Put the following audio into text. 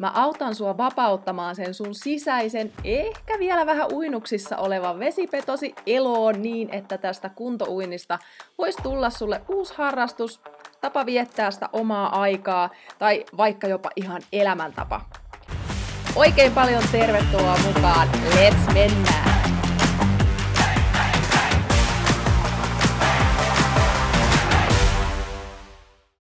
Mä autan sua vapauttamaan sen sun sisäisen, ehkä vielä vähän uinuksissa olevan vesipetosi eloon niin, että tästä kuntouinnista voisi tulla sulle uusi harrastus, tapa viettää sitä omaa aikaa tai vaikka jopa ihan elämäntapa. Oikein paljon tervetuloa mukaan. Let's mennään!